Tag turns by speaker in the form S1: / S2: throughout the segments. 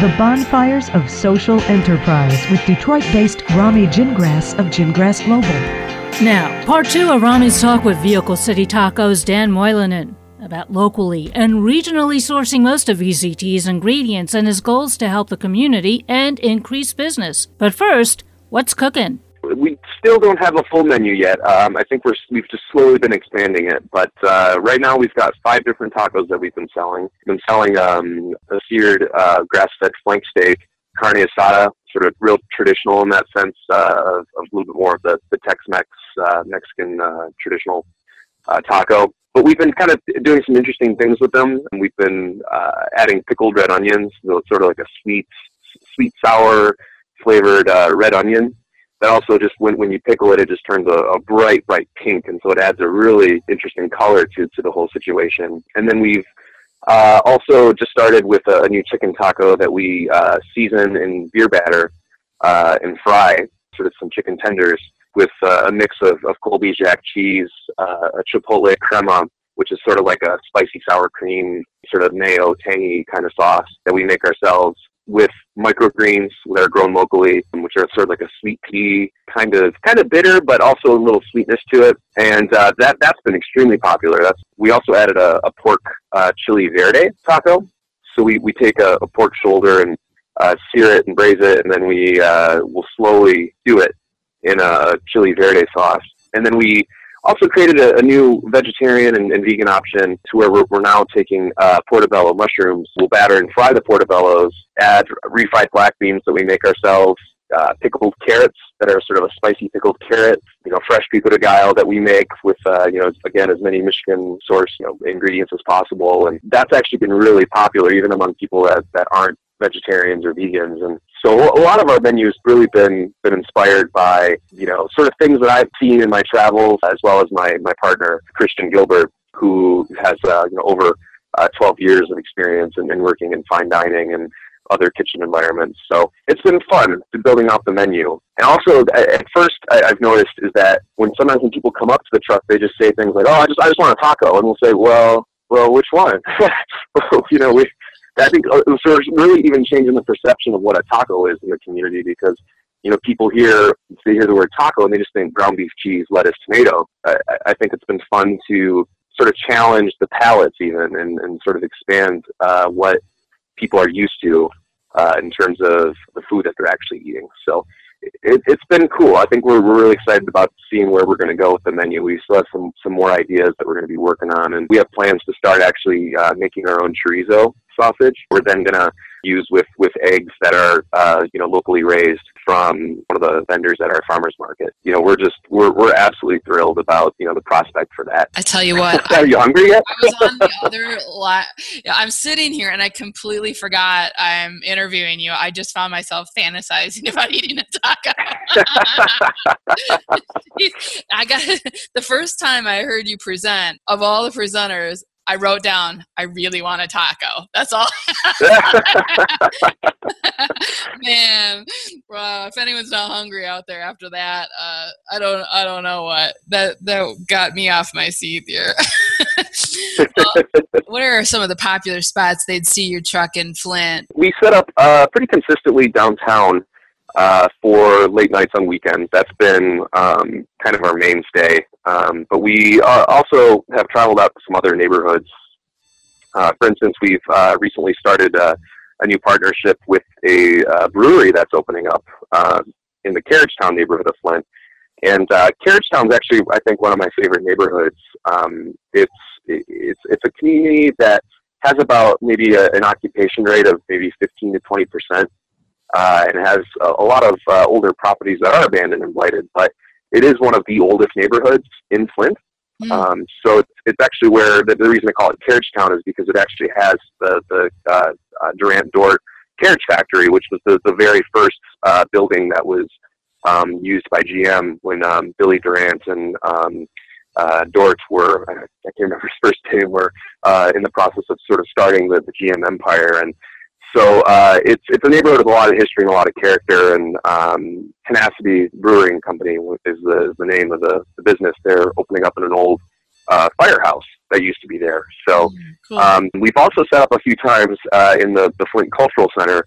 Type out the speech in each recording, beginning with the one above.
S1: The Bonfires of Social Enterprise with Detroit based Romy Gingras of Gingras Global.
S2: Now, part two of Romy's talk with Vehicle City Tacos' Dan Moilanen about locally and regionally sourcing most of VCT's ingredients and his goals to help the community and increase business. But first, what's cooking?
S3: We still don't have a full menu yet. Um, I think we're we've just slowly been expanding it, but uh, right now we've got five different tacos that we've been selling. We've been selling um, a seared uh, grass-fed flank steak, carne asada, sort of real traditional in that sense uh, of, of a little bit more of the, the Tex-Mex uh, Mexican uh, traditional uh, taco. But we've been kind of doing some interesting things with them. And we've been uh, adding pickled red onions, so sort of like a sweet, sweet sour flavored uh, red onion that also just when when you pickle it, it just turns a, a, bright, bright pink, and so it adds a really interesting color to to the whole situation. And then we've uh, also just started with a, a, new chicken taco that we uh, season in beer batter uh, and fry, sort of some chicken tenders with uh, a mix of, of Colby Jack cheese, uh, a chipotle crema, which is sort of like a spicy sour cream, sort of mayo tangy kind of sauce that we make ourselves with microgreens that are grown locally, which are sort of like a sweet pea, kind of kind of bitter, but also a little sweetness to it. And uh, that that's been extremely popular. That's we also added a, a pork uh, chili verde taco. So we, we take a, a pork shoulder and uh, sear it and braise it, and then we uh, will slowly do it in a chili verde sauce. And then we also created a, a new vegetarian and, and, vegan option to where we're, we're now taking uh, portobello mushrooms. We'll batter and fry the portobellos, add refried black beans that we make ourselves, uh, pickled carrots that are sort of a spicy pickled carrot, you know, fresh pico de gallo that we make with, uh, you know, again, as many Michigan source, you know, ingredients as possible. And that's actually been really popular even among people that, that aren't vegetarians or vegans. And so a lot of our menus really been been inspired by you know sort of things that I've seen in my travels, as well as my my partner Christian Gilbert, who has uh, you know over uh, 12 years of experience in, in working in fine dining and other kitchen environments. So it's been fun building out the menu. And also, at first, I, have noticed is that when sometimes when people come up to the truck, they just say things like, "Oh, I just I just want a taco," and we'll say, "Well, well, which one?" you know, we I think uh, so really even changing the perception of what a taco is in the community because you know people hear they hear the word taco and they just think ground beef, cheese, lettuce, tomato. I, I think it's been fun to sort of challenge the palates even and, and sort of expand uh, what people are used to uh, in terms of the food that they're actually eating. So it, has been cool. I think we're, we're really excited about seeing where we're going to go with the menu. We still have some, some more ideas that we're going to be working on, and we have plans to start actually uh, making our own chorizo sausage. We're then going to use with, with eggs that are, uh, you know, locally raised from one of the vendors at our farmers market. You know, we're just, we're, we're absolutely thrilled about, you know, the prospect for that.
S4: I tell you what.
S3: are you hungry yet?
S4: I was on the other line. Yeah, I'm sitting here and I completely forgot I'm interviewing you. I just found myself fantasizing about eating a taco. I got the first time I heard you present of all the presenters, I wrote down, I really want a taco. That's all. Man, wow, if anyone's not hungry out there after that, uh, I don't, I don't know what that that got me off my seat here. well, what are some of the popular spots they'd see your truck in Flint?
S3: We set up uh, pretty consistently downtown uh, for late nights on weekends. That's been um, kind of our mainstay. Um, but we uh, also have traveled out to some other neighborhoods. Uh, for instance, we've uh, recently started a, a, new partnership with a uh, brewery that's opening up uh, in the Carriagetown neighborhood of Flint. And uh, Carriagetown is actually, I think, one of my favorite neighborhoods. Um, it's it's it's a community that has about maybe a, an occupation rate of maybe 15 to 20 percent uh, and has a, a lot of uh, older properties that are abandoned and blighted. But it is one of the oldest neighborhoods in Flint. Mm. Um, so it's, it's actually where the, the reason I call it Carriage Town is because it actually has the the uh, uh, Durant Dort carriage factory, which was the, the very first uh, building that was um, used by GM when um, Billy Durant and um, uh, Dort were I can't remember his first name were uh, in the process of sort of starting the, the GM empire and so uh, it's it's a neighborhood with a lot of history and a lot of character. And um, Tenacity Brewing Company is the, the name of the, the business. They're opening up in an old uh, firehouse that used to be there. So mm, cool. um, we've also set up a few times uh, in the, the Flint Cultural Center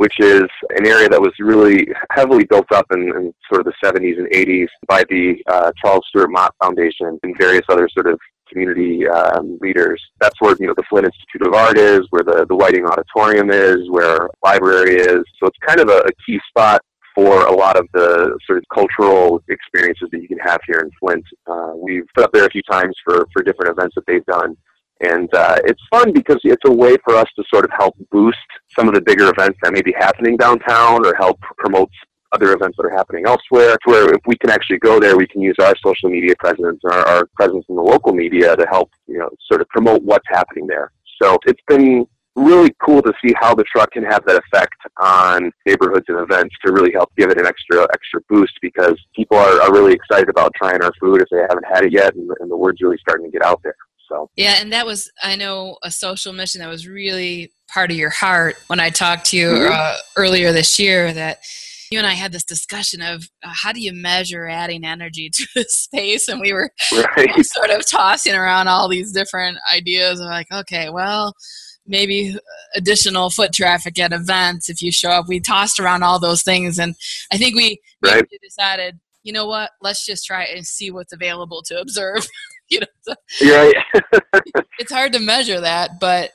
S3: which is an area that was really heavily built up in, in sort of the 70s and 80s by the uh, Charles Stewart Mott Foundation and various other sort of community um, leaders. That's where you know the Flint Institute of Art is, where the the Whiting Auditorium is, where library is. So it's kind of a, a key spot for a lot of the sort of cultural experiences that you can have here in Flint. Uh, we've been up there a few times for, for different events that they've done. And uh, it's fun because it's a way for us to sort of help boost some of the bigger events that may be happening downtown or help promote other events that are happening elsewhere. To where if we can actually go there, we can use our social media presence, our, our presence in the local media to help, you know, sort of promote what's happening there. So it's been really cool to see how the truck can have that effect on neighborhoods and events to really help give it an extra extra boost because people are, are really excited about trying our food if they haven't had it yet and, and the word's really starting to get out there so
S4: yeah and that was i know a social mission that was really part of your heart when i talked to you mm-hmm. uh, earlier this year that you and I had this discussion of uh, how do you measure adding energy to the space, and we were right. sort of tossing around all these different ideas. Of like, okay, well, maybe additional foot traffic at events if you show up. We tossed around all those things, and I think we right. decided, you know what? Let's just try and see what's available to observe. you know, so
S3: right.
S4: it's hard to measure that, but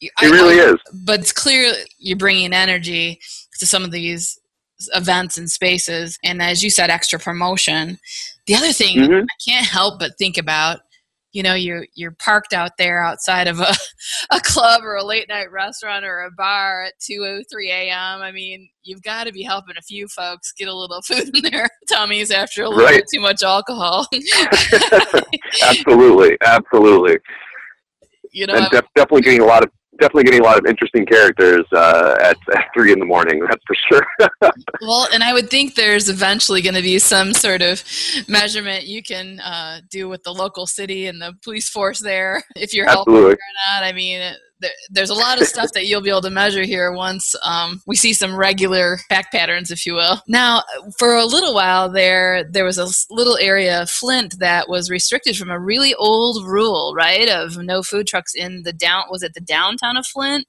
S3: it I, really is.
S4: But it's clear you're bringing energy to some of these events and spaces, and as you said, extra promotion. The other thing mm-hmm. I can't help but think about you know you're you're parked out there outside of a, a club or a late night restaurant or a bar at 2 or 3 a.m i mean you've got to be helping a few folks get a little food in their tummies after a little right. bit too much alcohol
S3: absolutely absolutely you know and definitely getting a lot of definitely getting a lot of interesting characters uh, at, at, three in the morning. That's for sure.
S4: well, and I would think there's eventually going to be some sort of measurement you can uh, do with the local city and the police force there if you're helping or not. I mean, there, there's a lot of stuff that you'll be able to measure here once um, we see some regular fact patterns, if you will. Now, for a little while there, there was a little area of Flint that was restricted from a really old rule, right, of no food trucks in the down. Was it the downtown of Flint?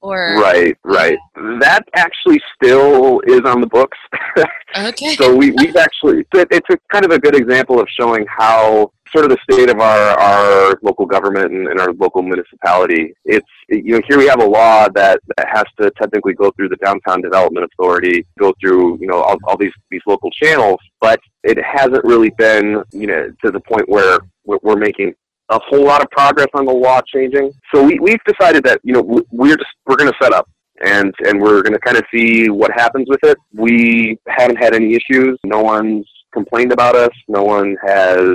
S4: Or
S3: right, right. That actually still is on the books.
S4: okay.
S3: so we we've actually it's a kind of a good example of showing how sort of the state of our, our local government and, and, our local municipality. It's you know here we have a law that, that has to technically go through the downtown development authority, go through you know all, all these these local channels, but it hasn't really been you know to the point where we're, making a whole lot of progress on the law changing. So we we've decided that you know we're just we're going to set up and and we're going to kind of see what happens with it. We haven't had any issues. No one's complained about us. No one has,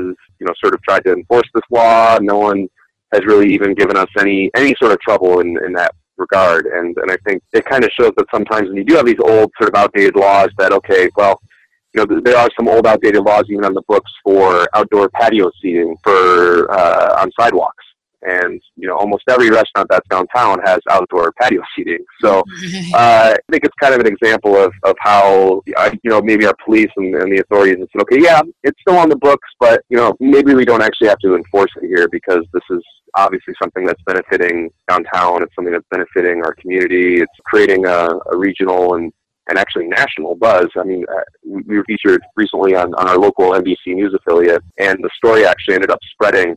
S3: you know, sort of tried to enforce this law. No one has really even given us any any sort of trouble in, in that regard. And and I think it kind of shows that sometimes when you do have these old sort of outdated laws, that okay, well, you know, there are some old outdated laws even on the books for outdoor patio seating for uh, on sidewalks and you know almost every restaurant that's downtown has outdoor patio seating. So uh, I think it's kind of an example of, of how you know maybe our police and, and the authorities have said, okay, yeah, it's still on the books, but you know maybe we don't actually have to enforce it here because this is obviously something that's benefiting downtown. It's something that's benefiting our community. It's creating a, a regional and and actually national buzz. I mean, uh, we were featured recently on, on our local NBC News affiliate, and the story actually ended up spreading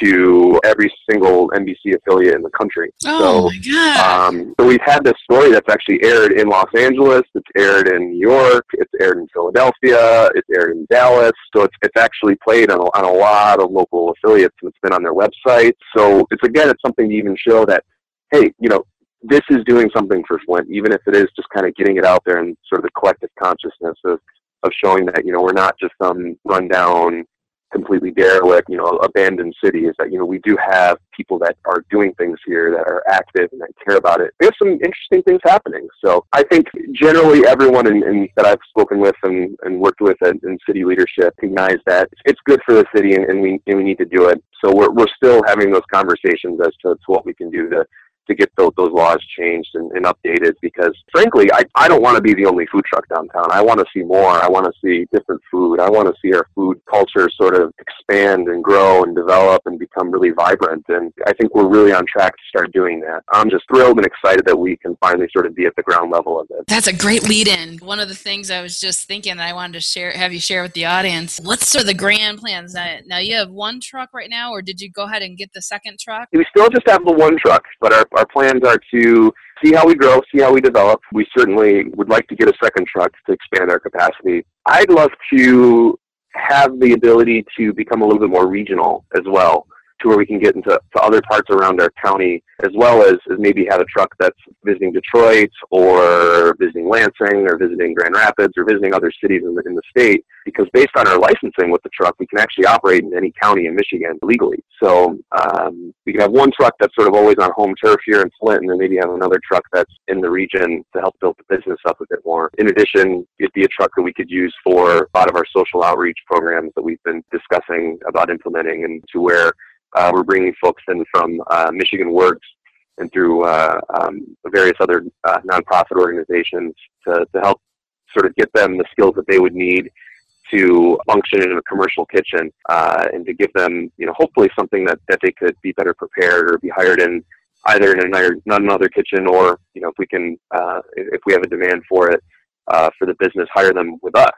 S3: to every single NBC affiliate in the country.
S4: Oh so, my god! Um,
S3: so we've had this story that's actually aired in Los Angeles. It's aired in New York. It's aired in Philadelphia. It's aired in Dallas. So it's it's actually played on a, on a lot of local affiliates, and it's been on their website. So it's again, it's something to even show that hey, you know, this is doing something for Flint, even if it is just kind of getting it out there and sort of the collective consciousness of of showing that you know we're not just some rundown completely derelict, you know, abandoned city is that, you know, we do have people that are doing things here that are active and that care about it. We have some interesting things happening. So I think generally everyone in, in that I've spoken with and, and worked with in, in city leadership recognize that it's good for the city and, and, we, and we need to do it. So we're, we're still having those conversations as to, to what we can do to, to get those, those laws changed and, and updated because frankly I, I don't want to be the only food truck downtown. I want to see more. I want to see different food. I want to see our food culture sort of expand and grow and develop and become really vibrant and i think we're really on track to start doing that. I'm just thrilled and excited that we can finally sort of be at the ground level of it.
S4: That's a great lead in one of the things i was just thinking that i wanted to share have you share with the audience what's sort of the grand plans? Now, now you have one truck right now or did you go ahead and get the second truck?
S3: We still just have the one truck but our our plans are to see how we grow, see how we develop. We certainly would like to get a second truck to expand our capacity. I'd love to have the ability to become a little bit more regional as well to where we can get into to other parts around our county, as well as, as maybe have a truck that's visiting Detroit or visiting Lansing or visiting Grand Rapids or visiting other cities in the, in the state. Because based on our licensing with the truck, we can actually operate in any county in Michigan legally. So um, we can have one truck that's sort of always on home turf here in Flint, and then maybe have another truck that's in the region to help build the business up a bit more. In addition, it'd be a truck that we could use for a lot of our social outreach programs that we've been discussing about implementing, and to where uh, we're bringing folks in from uh, Michigan Works and through uh, um, various other uh, nonprofit organizations to, to help sort of get them the skills that they would need to function in a commercial kitchen uh, and to give them, you know, hopefully something that, that they could be better prepared or be hired in either in another, not another kitchen or, you know, if we can, uh, if we have a demand for it uh, for the business, hire them with us.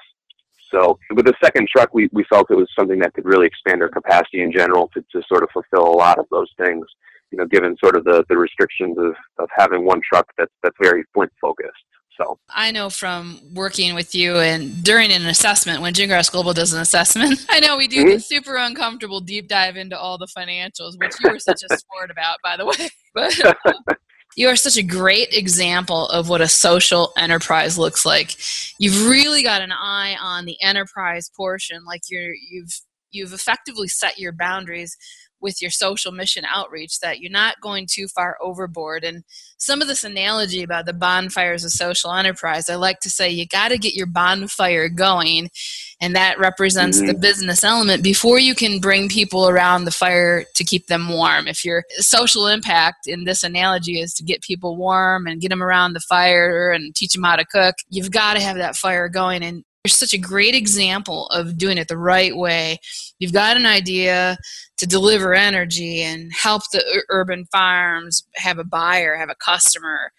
S3: So with the second truck, we, we felt it was something that could really expand our capacity in general to, to sort of fulfill a lot of those things, you know, given sort of the, the restrictions of, of having one truck that's, that's very Flint focused. So
S4: I know from working with you and during an assessment, when Gingras Global does an assessment, I know we do mm-hmm. the super uncomfortable deep dive into all the financials, which you were such a sport about, by the way. But you are such a great example of what a social enterprise looks like. You've really got an eye on the enterprise portion, like you're you've you've effectively set your boundaries with your social mission outreach that you're not going too far overboard. And some of this analogy about the bonfires of social enterprise, I like to say you got to get your bonfire going, and that represents mm-hmm. the business element before you can bring people around the fire to keep them warm. If your social impact in this analogy is to get people warm and get them around the fire and teach them how to cook, you've got to have that fire going. And you're such a great example of doing it the right way. You've got an idea to deliver energy and help the urban farms have a buyer, have a customer,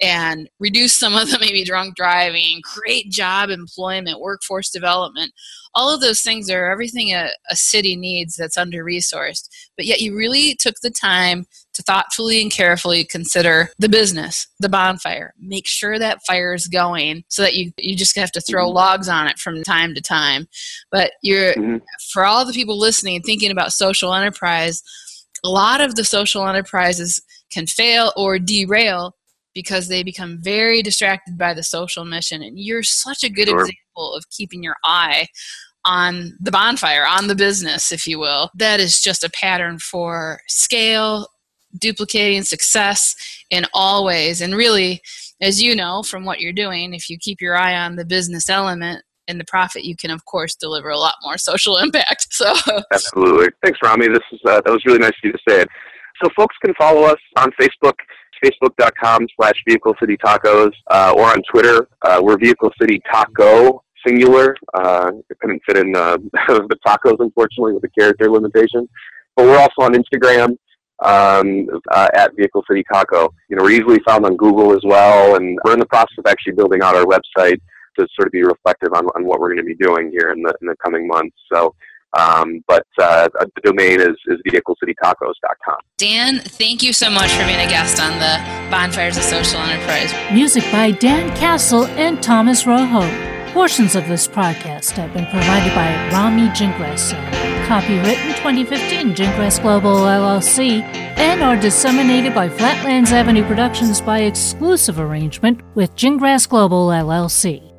S4: and reduce some of the maybe drunk driving, create job employment, workforce development. All of those things are everything a, a city needs that's under resourced. But yet you really took the time to thoughtfully and carefully consider the business, the bonfire. Make sure that fire is going so that you, you just have to throw mm-hmm. logs on it from time to time. But you're mm-hmm. for all the people listening thinking about social enterprise, a lot of the social enterprises can fail or derail because they become very distracted by the social mission. And you're such a good sure. example of keeping your eye on the bonfire, on the business, if you will. That is just a pattern for scale, duplicating success in all ways. And really, as you know from what you're doing, if you keep your eye on the business element, and the profit, you can of course deliver a lot more social impact. So
S3: absolutely, thanks, Romy. This is uh, that was really nice of you to say it. So folks can follow us on Facebook facebook.com slash Vehicle City Tacos, uh, or on Twitter. Uh, we're Vehicle City Taco, singular. Uh, it couldn't fit in uh, the tacos, unfortunately, with the character limitation. But we're also on Instagram um, uh, at Vehicle City Taco. You know, we're easily found on Google as well, and we're in the process of actually building out our website to sort of be reflective on, on what we're going to be doing here in the, in the coming months. So um, but uh, the domain is, is vehiclecitytacos.com.
S4: Dan, thank you so much for being a guest on the Bonfires of Social Enterprise.
S2: Music by Dan Castle and Thomas Rojo. Portions of this podcast have been provided by Romy Gingras. Copywritten 2015 Gingras Global LLC and are disseminated by Flatlands Avenue Productions by exclusive arrangement with Gingras Global LLC.